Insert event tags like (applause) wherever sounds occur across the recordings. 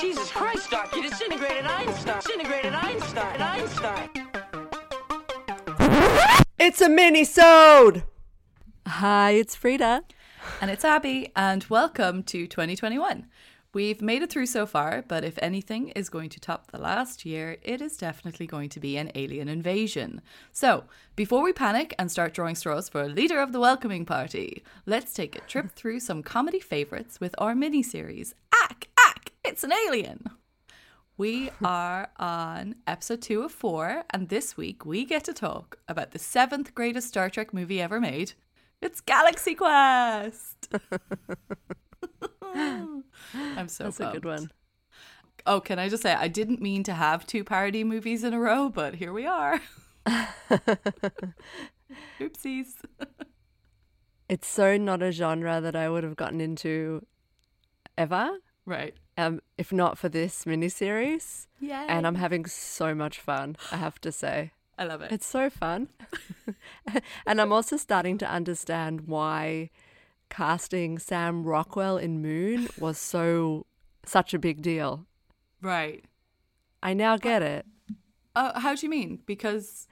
Jesus Christ, Doc, you disintegrated Einstein. Disintegrated Einstein. Einstein. It's a mini-sode! Hi, it's Frida. And it's Abby, and welcome to 2021. We've made it through so far, but if anything is going to top the last year, it is definitely going to be an alien invasion. So, before we panic and start drawing straws for a leader of the welcoming party, let's take a trip through some comedy favourites with our mini series, Ack, Ack, It's an Alien. We are on episode two of four, and this week we get to talk about the seventh greatest Star Trek movie ever made. It's Galaxy Quest. (laughs) I'm so That's a good one. Oh, can I just say I didn't mean to have two parody movies in a row, but here we are. (laughs) Oopsies. It's so not a genre that I would have gotten into ever, Right. Um, if not for this miniseries. Yeah. And I'm having so much fun, I have to say. I love it. It's so fun. (laughs) and I'm also starting to understand why casting Sam Rockwell in Moon was so such a big deal. right. I now get it. Uh, how do you mean? Because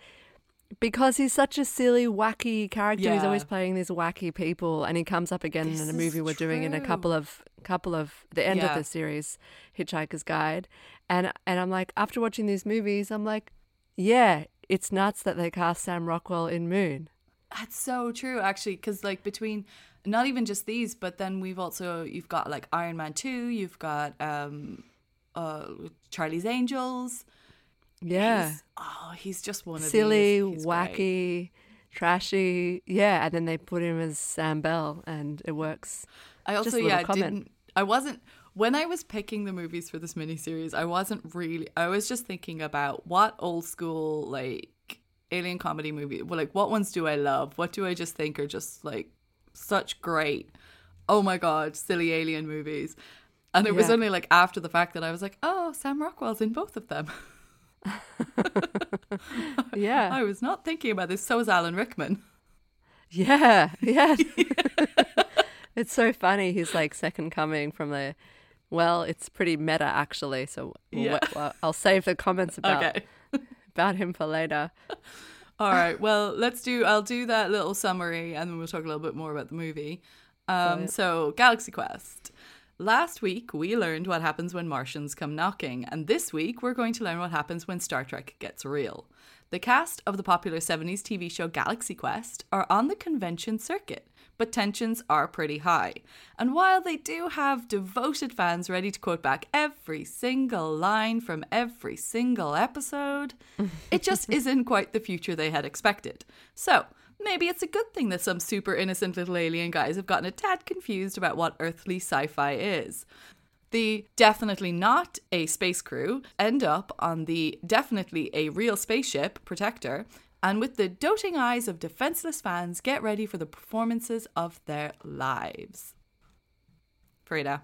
Because he's such a silly, wacky character. He's always playing these wacky people, and he comes up again This in a movie we're doing in a couple of couple of the end Yeah. of the series, Hitchhiker's Guide, and and I'm like, after watching these movies, I'm like, yeah, it's nuts that they cast Sam Rockwell in Moon. That's so true, actually, because like between not even just these, but then we've also you've got like Iron Man two, you've got um, uh, Charlie's Angels. Yeah, He's- oh, he's just one of silly. He's great. wacky, trashy. Yeah, and then they put him as Sam Bell, and it works. I also yeah comment. didn't. I wasn't when I was picking the movies for this miniseries. I wasn't really. I was just thinking about what old school like alien comedy movie. Well, like what ones do I love? What do I just think are just like such great? Oh my god, silly alien movies. And it was only like after the fact that I was like, oh, Sam Rockwell's in both of them. (laughs) (laughs) Yeah, I was not thinking about this. So was Alan Rickman. Yeah, (laughs) yeah. (laughs) it's so funny. He's like second coming from the. Well, it's pretty meta actually. So we'll Yeah. wait- well, I'll save the comments about Okay. about him for later. All right. Well, let's do. I'll do that little summary, and then we'll talk a little bit more about the movie. Um, so, Galaxy Quest. Last week we learned what happens when Martians come knocking, and this week we're going to learn what happens when Star Trek gets real. The cast of the popular 70s TV show Galaxy Quest are on the convention circuit, but tensions are pretty high. And while they do have devoted fans ready to quote back every single line from every single episode, it just (laughs) isn't quite the future they had expected. So, maybe it's a good thing that some super innocent little alien guys have gotten a tad confused about what earthly sci fi is. The definitely not a space crew end up on the definitely a real spaceship, Protector, and with the doting eyes of defenseless fans, get ready for the performances of their lives. Frida.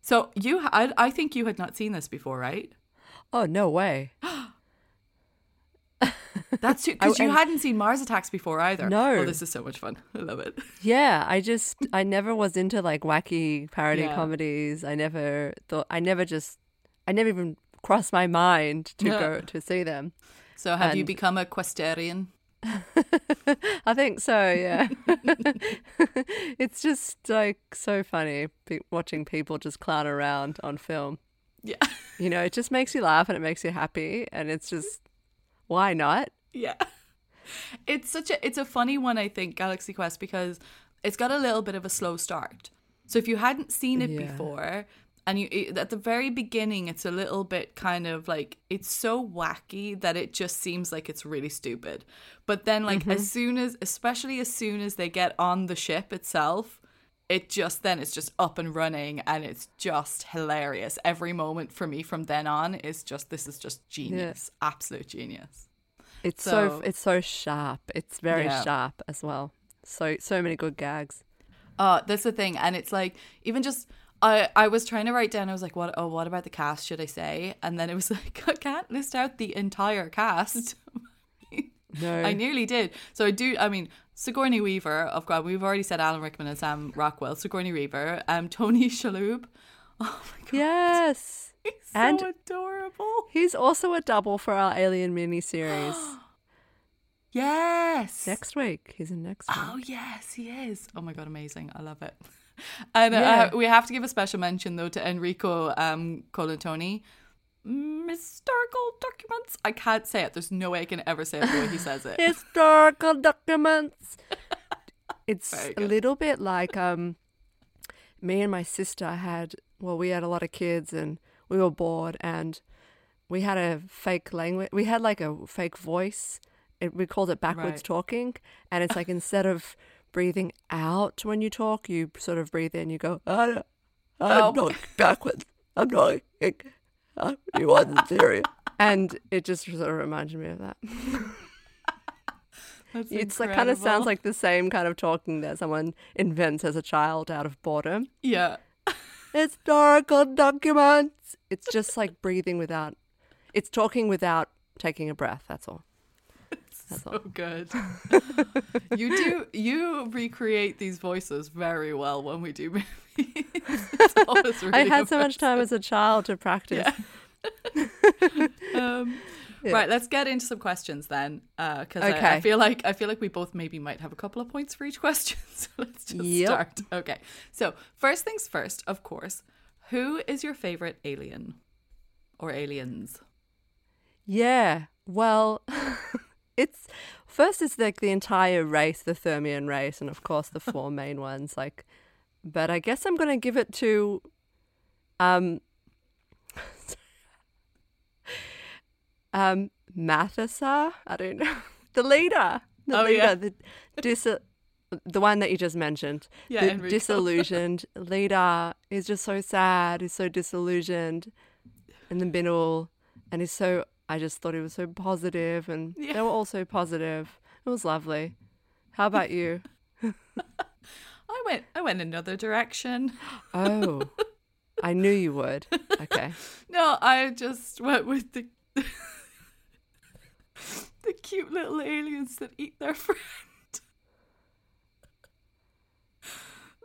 So you, I, I think you had not seen this before, right? Oh no way! (gasps) That's because (laughs) you hadn't seen Mars Attacks before either. No. Oh, this is so much fun. (laughs) I love it. Yeah, I just I never was into like wacky parody Yeah. comedies. I never thought I never just I never even crossed my mind to Yeah. go to see them. So have you become a Questarian? (laughs) I think so, yeah. it's just like so funny watching people just clown around on film. Yeah. You know, it just makes you laugh and it makes you happy and it's just why not? Yeah. (laughs) It's such a it's a funny one I think Galaxy Quest because it's got a little bit of a slow start. So if you hadn't seen it Yeah. before and you it- at the very beginning it's a little bit kind of like it's so wacky that it just seems like it's really stupid. But then like as mm-hmm. soon as especially as soon as they get on the ship itself it just then it's just up and running and it's just hilarious. Every moment for me from then on is just this is just genius. Absolute genius. It's so, So- it's so sharp. It's very Yeah. sharp as well. So so many good gags. Uh, that's the thing. And it's like, even just, I, I was trying to write down, I was like, what, oh, what about the cast should I say? And then it was (laughs) like, I can't list out the entire cast. (laughs) No. I nearly did. So I do, I mean, Sigourney Weaver, of course, we've already said Alan Rickman and Sam Rockwell, Sigourney Weaver, um, Tony Shalhoub. (laughs) Oh my God. Yes. (laughs) He's so And- adorable. He's also a double for our Alien miniseries. (gasps) Yes. next week. He's in next week. Oh yes, he is. Oh my god, amazing! I love it. (laughs) And Yeah. uh, we have to give a special mention though to Enrico um, Colantoni. Historical documents. I can't say it. There's no way I can ever say it the way he says it. (laughs) Historical documents. It's a little bit like um, me and my sister had. Well, we had a lot of kids and we were bored, and we had a fake language. We had like a fake voice. It, we called it backwards Right. talking, and it's like (laughs) instead of breathing out when you talk, you sort of breathe in. You go, "Ah, I'm Oh. not backwards. I'm not. Uh, you wasn't serious. And it just sort of reminded me of that. (laughs) That's It's like kind of sounds like the same kind of talking that someone invents as a child out of boredom. yeah. Historical documents. It's just like breathing without. It's talking without taking a breath. That's all. That's So all. good. (laughs) you do you recreate these voices very well when we do (laughs) movies. Really I had so much time as a child to practice. Yeah. (laughs) um, Yeah. Right, let's get into some questions then, because I, I feel like I feel like we both maybe might have a couple of points for each (laughs) question. So let's just Yep. start. Okay, so first things first, of course, who is your favorite alien or aliens? Yeah. Well, (laughs) it's first it's like the entire race, the Thermian race, and of course the four (laughs) main ones. Like, but I guess I'm gonna give it to, um, um, Mathesar. I don't know (laughs) the leader, the Oh, leader, yeah. the dis, the one that you just mentioned. Yeah, the Enrico. disillusioned (laughs) leader is just so sad. He's so disillusioned in the middle, and he's so. I just thought he was so positive, and Yeah. they were all so positive. It was lovely. How about you? (laughs) I went I went another direction. Oh, I knew you would. Okay. No, I just went with the the cute little aliens that eat their (laughs) friend.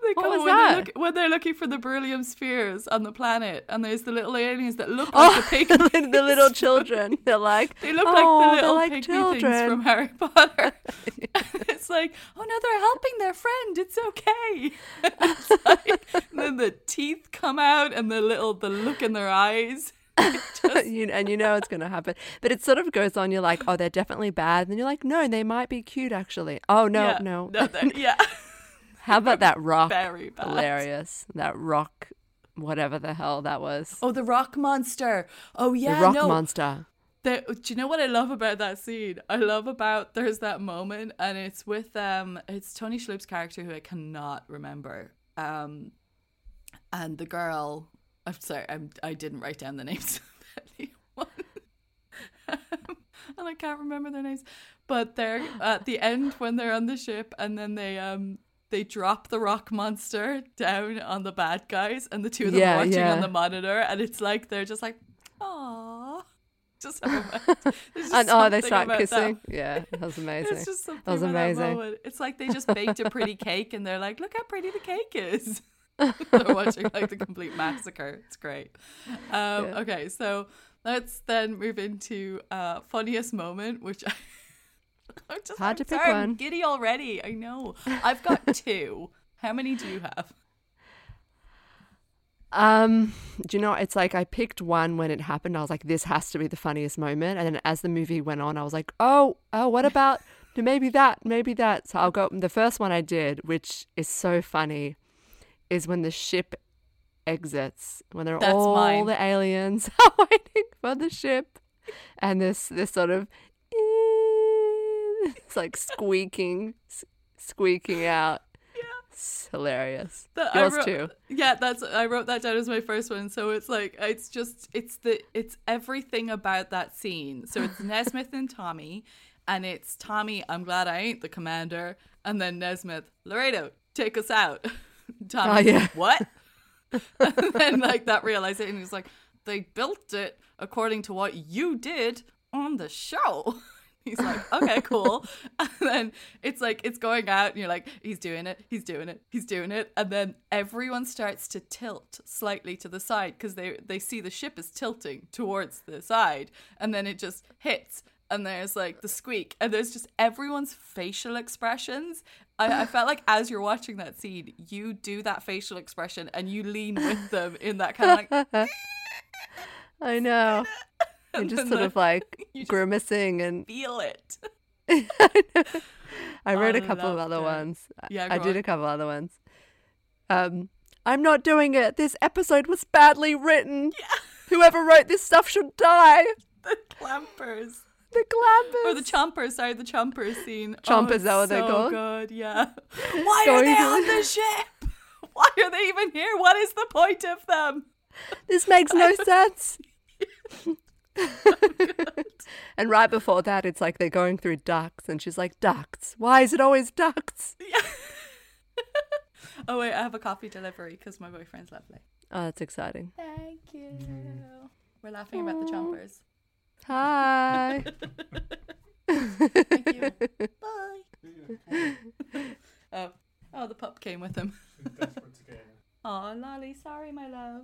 They What was when, that? They're look, when they're looking for the beryllium spheres on the planet, and there's the little aliens that look Oh, like the oh, (laughs) pig. the, little children. They're like, They look oh, like the oh, little like pygmy children. things from Harry Potter. (laughs) it's like, oh no, they're helping their friend. It's okay. It's like- and then the teeth come out, and the little the look in their eyes. (laughs) Just- you, and you know it's going to happen. But it sort of goes on. You're like, oh, they're definitely bad. And then you're like, no, they might be cute, actually. Oh, no, yeah, no. they're- (laughs) yeah, How about that (laughs) rock? very bad. Hilarious. That rock, whatever the hell that was. Oh, the rock monster. Oh yeah, the rock no. monster. The, do you know what I love about that scene? I love about there's that moment, and it's with um, it's Tony Shalhoub's character who I cannot remember. Um, and the girl. I'm sorry, I'm I didn't write down the names (laughs) of anyone, (laughs) and I can't remember their names. But they're at the end when they're on the ship, and then they um they drop the rock monster down on the bad guys, and the two of them Yeah, watching yeah. on the monitor, and it's like they're just like, "Aww." (laughs) Just have a just And oh, they start about that. kissing. Yeah, that was amazing. It's just something That was about that amazing. It's like they just baked a pretty cake and they're like, look how pretty the cake is. They're (laughs) (laughs) watching like the complete massacre. It's great. Um, Yeah. Okay, so let's then move into uh, funniest moment, which I. (laughs) I'm just Hard I'm to pick sorry, I'm one. giddy already. I know. I've got two. How many do you have? Um, do you know? It's like I picked one when it happened. I was like, this has to be the funniest moment. And then as the movie went on, I was like, oh, oh, what about maybe that, maybe that. So I'll go. The first one I did, which is so funny, is when the ship exits when they're That's all mine. the aliens (laughs) are waiting for the ship, and this this sort of (laughs) it's like squeaking, squeaking out. Yeah. It's hilarious. That Yours wrote- too. Yeah, that's I wrote that down as my first one. So it's like it's just it's the it's everything about that scene. So it's (laughs) Nesmith and Tommy, and it's Tommy. I'm glad I ain't the commander, and then Nesmith, Laredo, take us out. (laughs) Tommy, Oh, yeah. what? (laughs) (laughs) and then like that realization, he's like, they built it according to what you did on the show. He's like, okay, cool. And then it's like, it's going out, and you're like, he's doing it, he's doing it, he's doing it. And then everyone starts to tilt slightly to the side because they, they see the ship is tilting towards the side. And then it just hits. And there's like the squeak, and there's just everyone's facial expressions. I, I felt like as you're watching that scene, you do that facial expression and you lean with them in that kind (laughs) (laughs) of like, I know. And just sort of like grimacing and (laughs) feel it. I wrote I a couple of other it. ones. Yeah, I did on. a couple other ones. Um, I'm not doing it. This episode was badly written. Yeah. Whoever wrote this stuff should die. The clampers. The glampers. Or the chompers, sorry, the chompers scene. Chompers, oh, is that oh, what it's they're so called? good, yeah. (laughs) Why are they on the (laughs) ship? (laughs) Why are they even here? What is the point of them? This makes no sense. and right before that, it's like they're going through ducks, and she's like, Ducks. Why is it always ducts?" Oh wait, I have a coffee delivery because my boyfriend's lovely. Oh, that's exciting. Thank you. We're laughing about the chompers. Hi. Thank you. (laughs) Bye. oh, oh, the pup came with him. (laughs) Oh, Lolly, sorry, my love.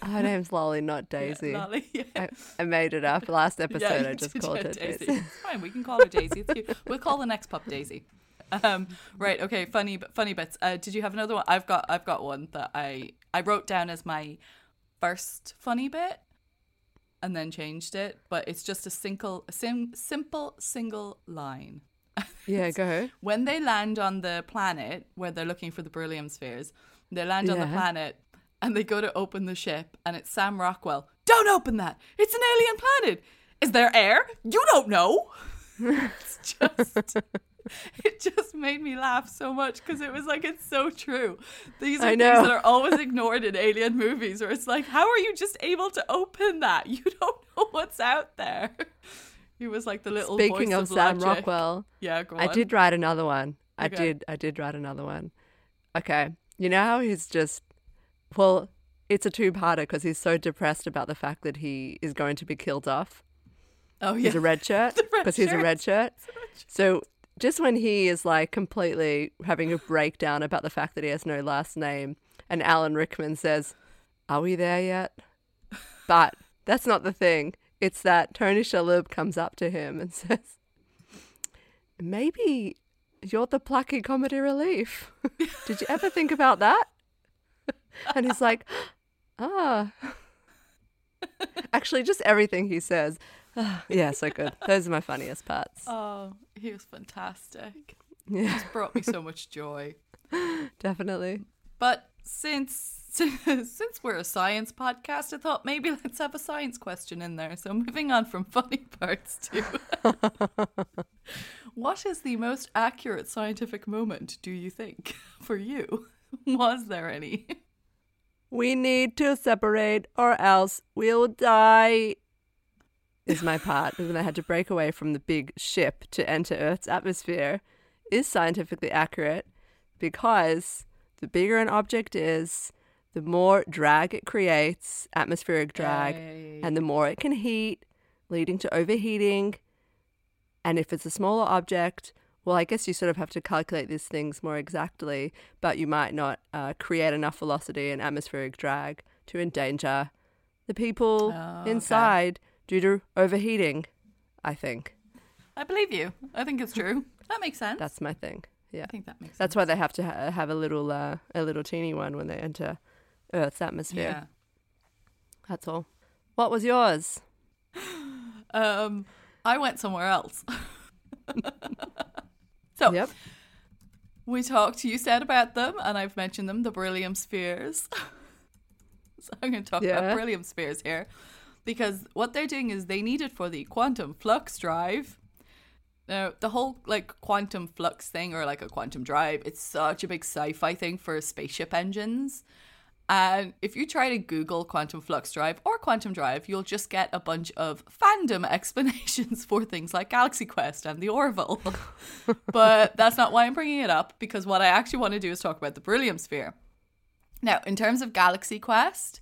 Her name's Lolly, not Yeah, Daisy. Lolly. Yeah. I, I made it up. Last episode, you I just called yeah, her Daisy. It's fine. We can call her Daisy. It's cute. We'll call the next pup Daisy. Um, right. Okay. Funny, funny bits. Uh, did you have another one? I've got. I've got one that I I wrote down as my first funny bit, and then changed it. But it's just a single, sim, simple single line. Yeah, (laughs) go. When they land on the planet where they're looking for the beryllium spheres, they land on the planet and they go to open the ship, and it's Sam Rockwell. Don't open that! It's an alien planet! Is there air? You don't know! (laughs) it's just. (laughs) (laughs) It just made me laugh so much because it was like it's so true. These are things that are always ignored in alien movies, where it's like, how are you just able to open that? You don't know what's out there. (laughs) He was like the little Speaking voice of Sam logic. Rockwell, Yeah, go on. I did write another one. I Okay. did. I did write another one. Okay. You know how he's just, well, it's a two-parter because he's so depressed about the fact that he is going to be killed off. Oh yeah. He's a red shirt (laughs) because he's a red shirt. So just when he is like completely having a breakdown about the fact that he has no last name, and Alan Rickman says, "Are we there yet?" But that's not the thing. It's that Tony Shalhoub comes up to him and (laughs) says, "Maybe you're the plucky comedy relief. (laughs) Did you ever think about that?" (laughs) And he's like, "Ah." Actually, just everything he says. (sighs) yeah, so good. Those are my funniest parts. (laughs) Oh, he was fantastic. Yeah, Just brought me so much joy. (laughs) definitely. But since (laughs) since we're a science podcast, I thought maybe let's have a science question in there. So moving on from funny parts to what is the most accurate scientific moment, do you think, for you? Was there any? We need to separate or else we'll die. Is my part when they had to break away from the big ship to enter Earth's atmosphere is scientifically accurate because the bigger an object is, the more drag it creates, atmospheric drag, Yay. and the more it can heat, leading to overheating. And if it's a smaller object, well, I guess you sort of have to calculate these things more exactly, but you might not uh, create enough velocity and atmospheric drag to endanger the people Oh, inside due to overheating, I think. I believe you. I think it's true. That makes sense. That's my thing. Yeah. I think that makes That's sense. why they have to ha- have a little uh, a little teeny one when they enter Earth's atmosphere. Yeah. That's all. What was yours? (gasps) Um, I went somewhere else. (laughs) so Yep. we talked. You said about them, and I've mentioned them. The beryllium spheres. (laughs) so I'm going to talk Yeah. about beryllium spheres here, because what they're doing is they need it for the quantum flux drive. Now, the whole like quantum flux thing, or like a quantum drive, it's such a big sci-fi thing for spaceship engines. And if you try to Google quantum flux drive or quantum drive, you'll just get a bunch of fandom (laughs) explanations for things like Galaxy Quest and the Orville. (laughs) but that's not why I'm bringing it up, because what I actually want to do is talk about the beryllium sphere. Now, in terms of Galaxy Quest,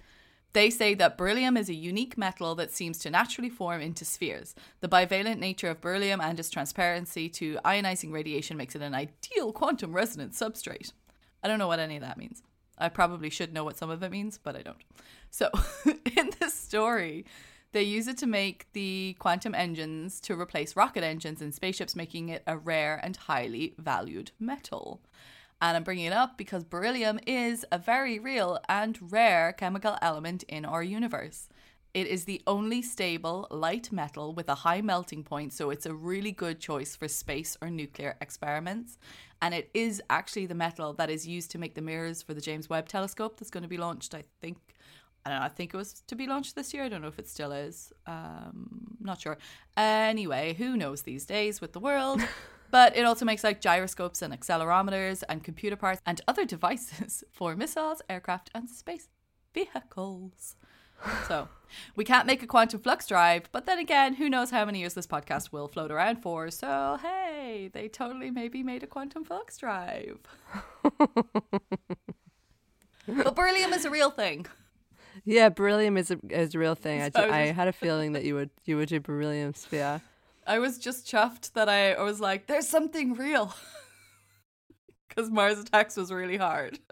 They say that beryllium is a unique metal that seems to naturally form into spheres. The bivalent nature of beryllium and its transparency to ionizing radiation makes it an ideal quantum resonance substrate. I don't know what any of that means. I probably should know what some of it means, but I don't. So, (laughs) in this story, they use it to make the quantum engines to replace rocket engines in spaceships, making it a rare and highly valued metal. And I'm bringing it up because beryllium is a very real and rare chemical element in our universe. It is the only stable light metal with a high melting point, so it's a really good choice for space or nuclear experiments. And it is actually the metal that is used to make the mirrors for the James Webb telescope that's going to be launched, I think. I don't know, I think it was to be launched this year. I don't know if it still is. Um, not sure. Anyway, who knows these days with the world? (laughs) But it also makes like gyroscopes and accelerometers and computer parts and other devices (laughs) for missiles, aircraft, and space vehicles. So we can't make a quantum flux drive, but then again, who knows how many years this podcast will float around for. So hey, they totally maybe made a quantum flux drive. (laughs) but beryllium is a real thing. Yeah, beryllium is a is a real thing. I, So I had a feeling that you would you would do beryllium sphere. I was just chuffed that I, I was like, there's something real. (laughs) Because Mars Attacks was really hard. (laughs)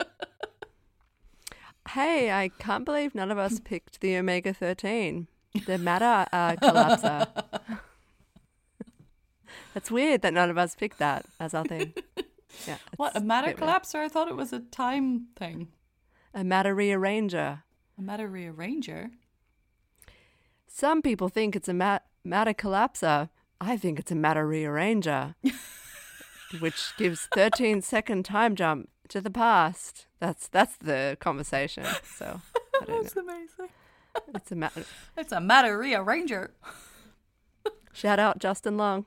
Hey, I can't believe none of us (laughs) picked the omega thirteen, the matter uh, collapser. That's weird that none of us picked that as our thing. Yeah, What, a matter bit weird. I thought it was a time thing. A matter rearranger. A matter rearranger? Some people think it's a mat- matter collapser. I think it's a matter rearranger, (laughs) which gives 13 second time jump to the past. That's that's the conversation. So (laughs) That's know. amazing. It's a matter. (laughs) It's a matter rearranger. Shout out Justin Long.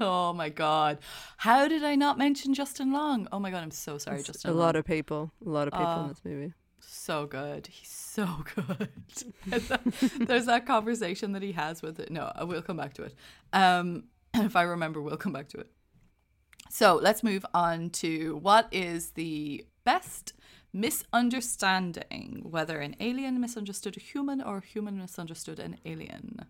oh my god. How did I not mention Justin Long? Oh my god, I'm so sorry, Justin a Long. lot of people, a lot of people Uh, in this movie. So good. He's so (laughs) good. There's that- There's that conversation that he has with it. No, we'll come back to it. Um, (clears throat) if I remember, we'll come back to it. So let's move on to what is the best misunderstanding, whether an alien misunderstood a human or a human misunderstood an alien.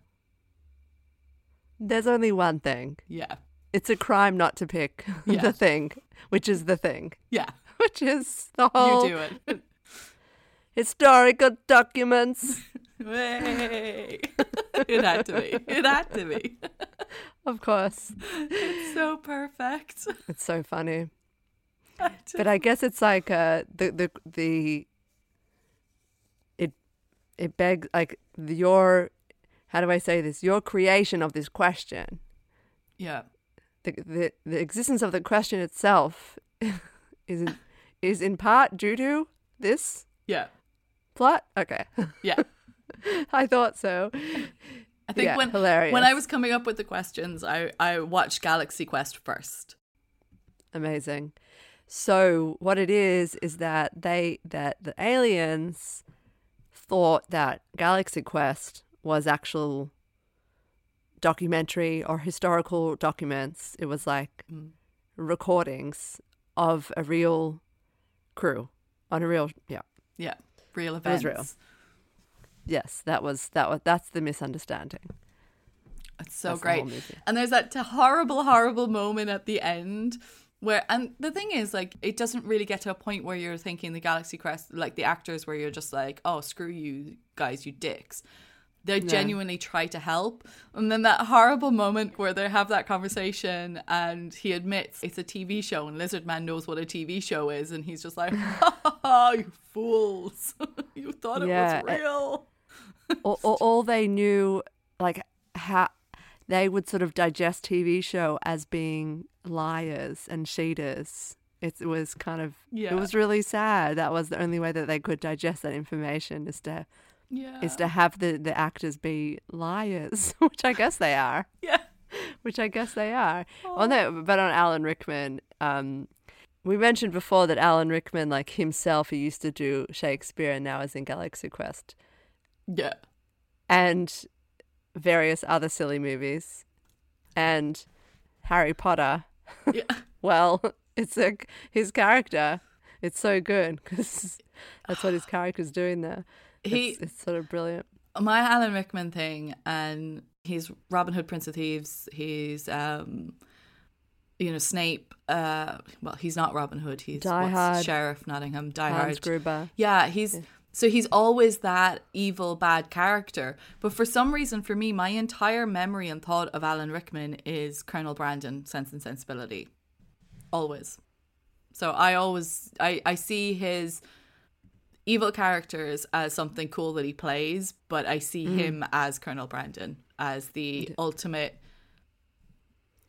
There's only one thing. Yeah. It's a crime not to pick (laughs) Yeah. the thing, which is the thing, Yeah. (laughs) which is the whole You do it. Historical documents. (laughs) Way. it had to be. It had to be. (laughs) Of course, It's so perfect. it's so funny. To But I guess it's like uh, the the the it it begs like your how do I say this? Your creation of this question, Yeah. the the, the existence of the question itself, (laughs) is in, is in part due to this Yeah. Plot. Okay, Yeah. (laughs) I thought so. I think Yeah, when hilarious. when I was coming up with the questions, I I watched Galaxy Quest first. Amazing. So what it is is that they that the aliens thought that Galaxy Quest was actual documentary or historical documents. It was like mm. recordings of a real crew on a real yeah. Yeah, real was real. Yes, that was that was that's the misunderstanding. It's so That's great. movie. And there's that horrible, horrible moment at the end where, and the thing is, like, it doesn't really get to a point where you're thinking the Galaxy Quest, like the actors, where you're just like, oh, screw you guys, you dicks. They genuinely try to help. And then that horrible moment where they have that conversation and he admits it's a TV show and Lizard Man knows what a TV show is. And he's just like, (laughs) oh, ha ha, you fools. (laughs) you thought it Yeah, was it- real. all, all, (laughs) all they knew, like how they would sort of digest TV show as being liars and cheaters. It, it was kind of Yeah. it was really sad. That was the only way that they could digest that information is to Yeah. is to have the, the actors be liars, (laughs) which I guess they are. yeah. Which I guess they are. On that, but on Alan Rickman, um, we mentioned before that Alan Rickman, like himself, he used to do Shakespeare and now is in Galaxy Quest Yeah. and various other silly movies and Harry Potter. Yeah. (laughs) Well, it's like his character. It's so good because that's what his (sighs) character's doing there. He it's, it's sort of brilliant. my Alan Rickman thing, and he's Robin Hood, Prince of Thieves. He's um, you know Snape. Uh, well, he's not Robin Hood. He's Die what's Hard. Sheriff Nottingham. Die Hans Hard. Gruber. Yeah, he's so he's always that evil bad character. But for some reason, for me, my entire memory and thought of Alan Rickman is Colonel Brandon, Sense and Sensibility. Always. So I always I I see his evil characters as something cool that he plays, but I see him as Colonel Brandon as the ultimate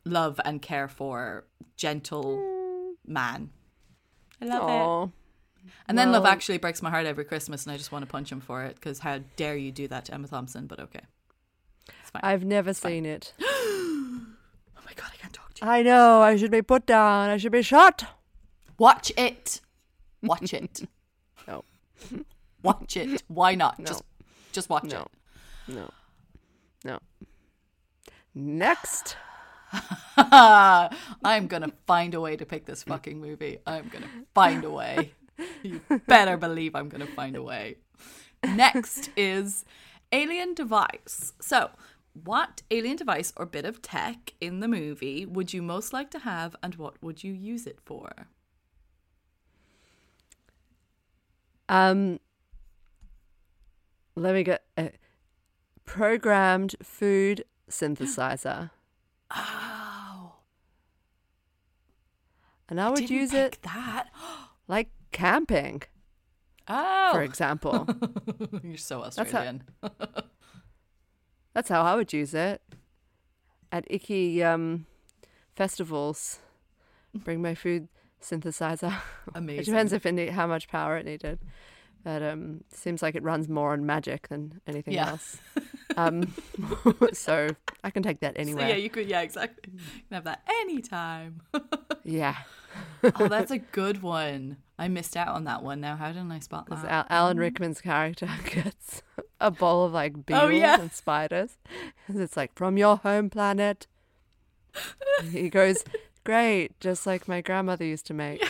love and care for gentle man. I love it. Oh, And then Love Actually breaks my heart every Christmas, and I just want to punch him for it because how dare you do that to Emma Thompson? But okay, it's fine. I've never seen it. (gasps) oh my god, I can't talk to you. I know. I should be put down. I should be shot. Watch it. Watch it. (laughs) No. Watch it. Why not? Just, just watch No. it. No. No. Next. (laughs) I'm gonna find a way to pick this fucking movie. I'm gonna find a way. You better believe I'm gonna find a way. Next is alien device. So, what alien device or bit of tech in the movie would you most like to have, and what would you use it for? Um. Let me get a programmed food synthesizer, Oh, and I would use it that. (gasps) like camping, Oh, for example. (laughs) you're so how- Australian. (laughs) That's how I would use it. At icky um, festivals, bring my food synthesizer. (laughs) Amazing. It depends if it need, how much power it needed, but um, seems like it runs more on magic than anything Yeah. else. Um, (laughs) so I can take that So, anywhere. yeah, you could. Yeah, exactly. You can have that anytime. (laughs) yeah. oh, that's a good one. I missed out on that one. Now, how didn't I spot that? Al- Alan Rickman's character (laughs) gets a bowl of like beetles Oh, yeah. and spiders. And it's like from your home planet. He goes, Great, just like my grandmother used to make.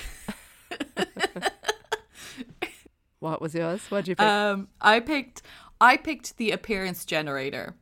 what was yours? What did you pick? Um, I picked. I picked the appearance generator.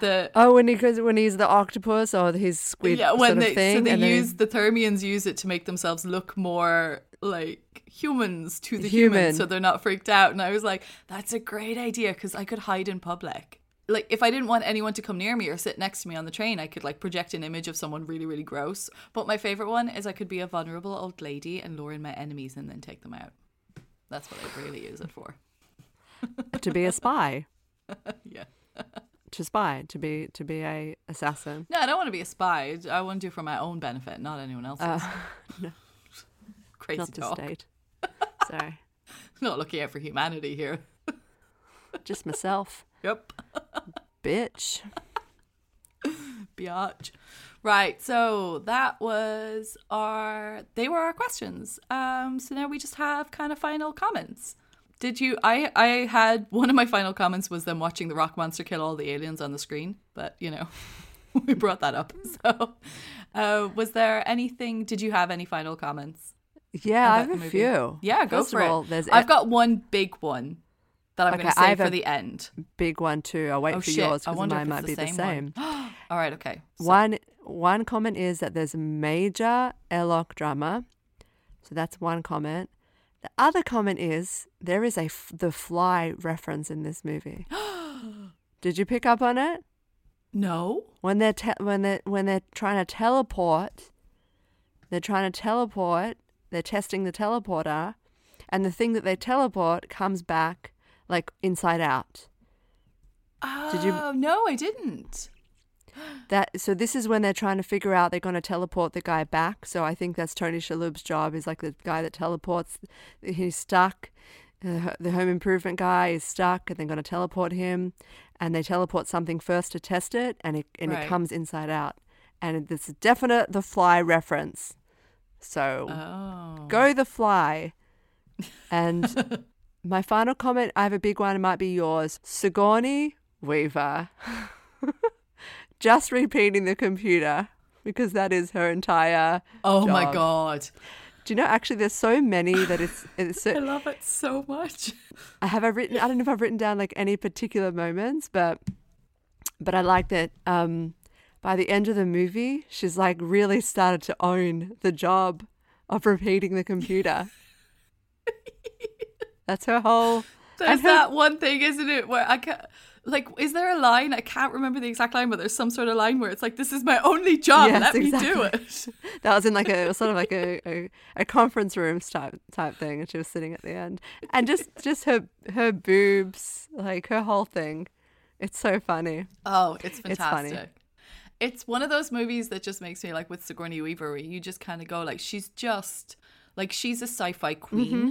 The oh, when he goes when he's the octopus or his squid yeah, sort when of thing. so they and then he- use the Thermians use it to make themselves look more like humans to the Human. humans, so they're not freaked out. And I was like, that's a great idea because I could hide in public. Like if I didn't want anyone to come near me or sit next to me on the train, I could like project an image of someone really, really gross. But my favorite one is I could be a vulnerable old lady and lure in my enemies and then take them out. That's what I'd really use it for. To be a spy. (laughs) Yeah. To spy, to be to be a assassin. No, I don't want to be a spy. I want to do it for my own benefit, not anyone else's. (laughs) No, (laughs) Crazy not to talk. state. Sorry. Not looking out for humanity here. Just myself. Yep. Bitch. Biatch. Right, so that was our they were our questions. Um so now we just have kind of final comments. Did you I I had one of my final comments was them watching the rock monster kill all the aliens on the screen, but you know, (laughs) we brought that up. (laughs) So uh was there anything did you have any final comments? Yeah, I have a movie? few. Yeah, go First for all, it. there's I've got one big one that I'm Okay, going to save for the end. big one too. I'll wait Oh for shit! yours because mine might it's be the the same. same. (gasps) All right, okay. So- One one comment is that there's major airlock drama. So that's one comment. The other comment is there is a f- the fly reference in this movie. (gasps) Did you pick up on it? no. When they're te- when they when they're trying to teleport, they're trying to teleport. They're testing the teleporter, and the thing that they teleport comes back like inside out. Did you- Oh, no, I didn't. That so this is when they're trying to figure out they're going to teleport the guy back. So I think that's Tony Shalhoub's job is like the guy that teleports. He's stuck. Uh, the home improvement guy is stuck, and they're going to teleport him. And they teleport something first to test it, and it and Right. it comes inside out. And it's a definite the fly reference. So Oh. go the fly. And (laughs) my final comment, I have a big one. It might be yours. Sigourney Weaver. (laughs) Just repeating the computer because that is her entire. Oh my god. Do you know? Actually, there's so many that it's. it's so, (laughs) I love it so much. I have I written. I don't know if I've written down like any particular moments, but but I like that. Um, by the end of the movie, she's like really started to own the job of repeating the computer. (laughs) That's her whole. There's and her- that one thing, isn't it, where I can't. Like, is there a line? I can't remember the exact line, but there's some sort of line where it's like, "This is my only job. Yes, Let me do it." (laughs) That was in like a sort of like a, a, a conference room type type thing, and she was sitting at the end, and just (laughs) just her her boobs, like her whole thing, it's so funny. Oh, it's It's funny. fantastic. It's one of those movies that just makes me like with Sigourney Weaver, where you just kind of go like, she's just like she's a sci-fi queen, Mm-hmm.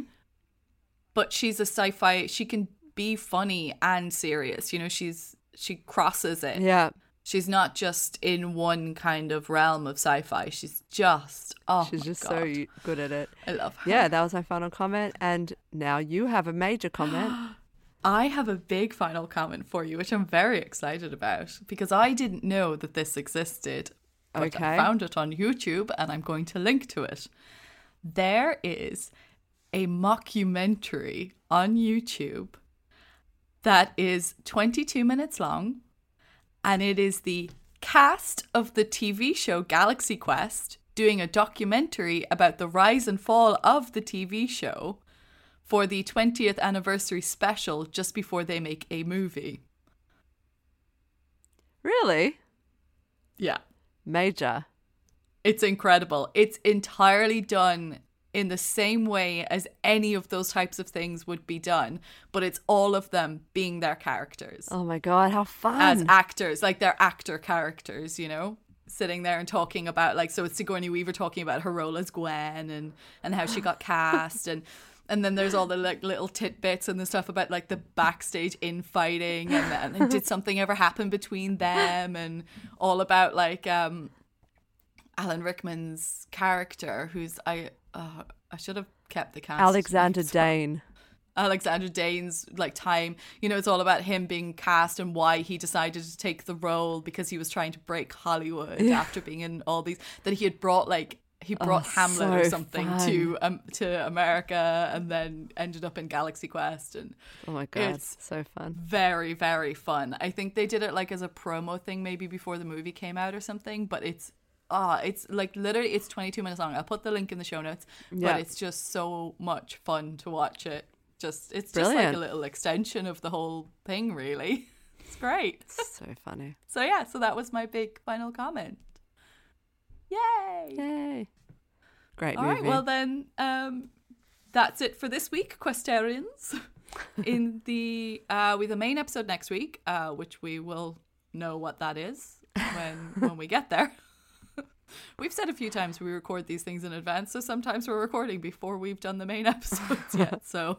but she's a sci-fi. She can be funny and serious. You know, she's she crosses it. Yeah, She's not just in one kind of realm of sci-fi. She's just oh, she's just God. so good at it. I love her. Yeah, that was my final comment, and now you have a major (gasps) comment. I have a big final comment for you, which I'm very excited about because I didn't know that this existed. But Okay. I found it on YouTube and I'm going to link to it. There is a mockumentary on YouTube that is 22 minutes long and it is the cast of the TV show Galaxy Quest doing a documentary about the rise and fall of the TV show for the 20th anniversary special just before they make a movie. Really, Yeah. major. It's incredible. It's entirely done in the same way as any of those types of things would be done, but it's all of them being their characters Oh my god, how fun! as actors, like they're actor characters, you know? Sitting there and talking about like so it's Sigourney Weaver talking about her role as Gwen and and how she got (gasps) cast and and then there's all the like little tidbits and the stuff about like the backstage infighting and, and did (laughs) something ever happen between them and all about like um Alan Rickman's character who's I uh, I should have kept the cast Alexander. Dane. Alexander Dane's like time. You know, it's all about him being cast and why he decided to take the role because he was trying to break Hollywood after being in all these. That he had brought like he brought Hamlet or Oh, something fun. to um to America and then ended up in Galaxy Quest and Oh my god, It's- so fun. very very fun. I think they did it like as a promo thing maybe before the movie came out or something, but it's ah it's like literally it's 22 minutes long. I'll put the link in the show notes, Yeah. but it's just so much fun to watch it. Just it's just like a little extension of the whole thing really. (laughs) It's great. So funny. (laughs) So yeah, so that was my big final comment. Yay! Yay! Great All movie. right, well then, um, that's it for this week, Questarians. (laughs) In the uh, with the main episode next week, uh, which we will know what that is when when we get there. We've said a few times we record these things in advance, so sometimes we're recording before we've done the main (laughs) episodes yet. (laughs) So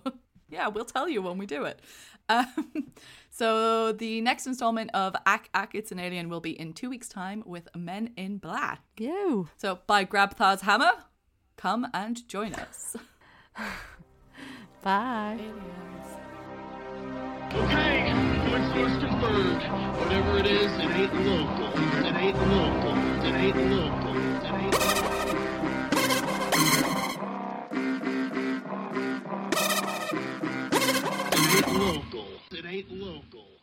yeah, we'll tell you when we do it. Um, (laughs) so the next installment of Ack Ack It's an Alien will be in two weeks' time with Men in Black. you. So by Grabthar's Hammer, come and join us. Bye. Okay, point source confirmed. Whatever it is, it ain't local. It ain't local. Local. It ain't local.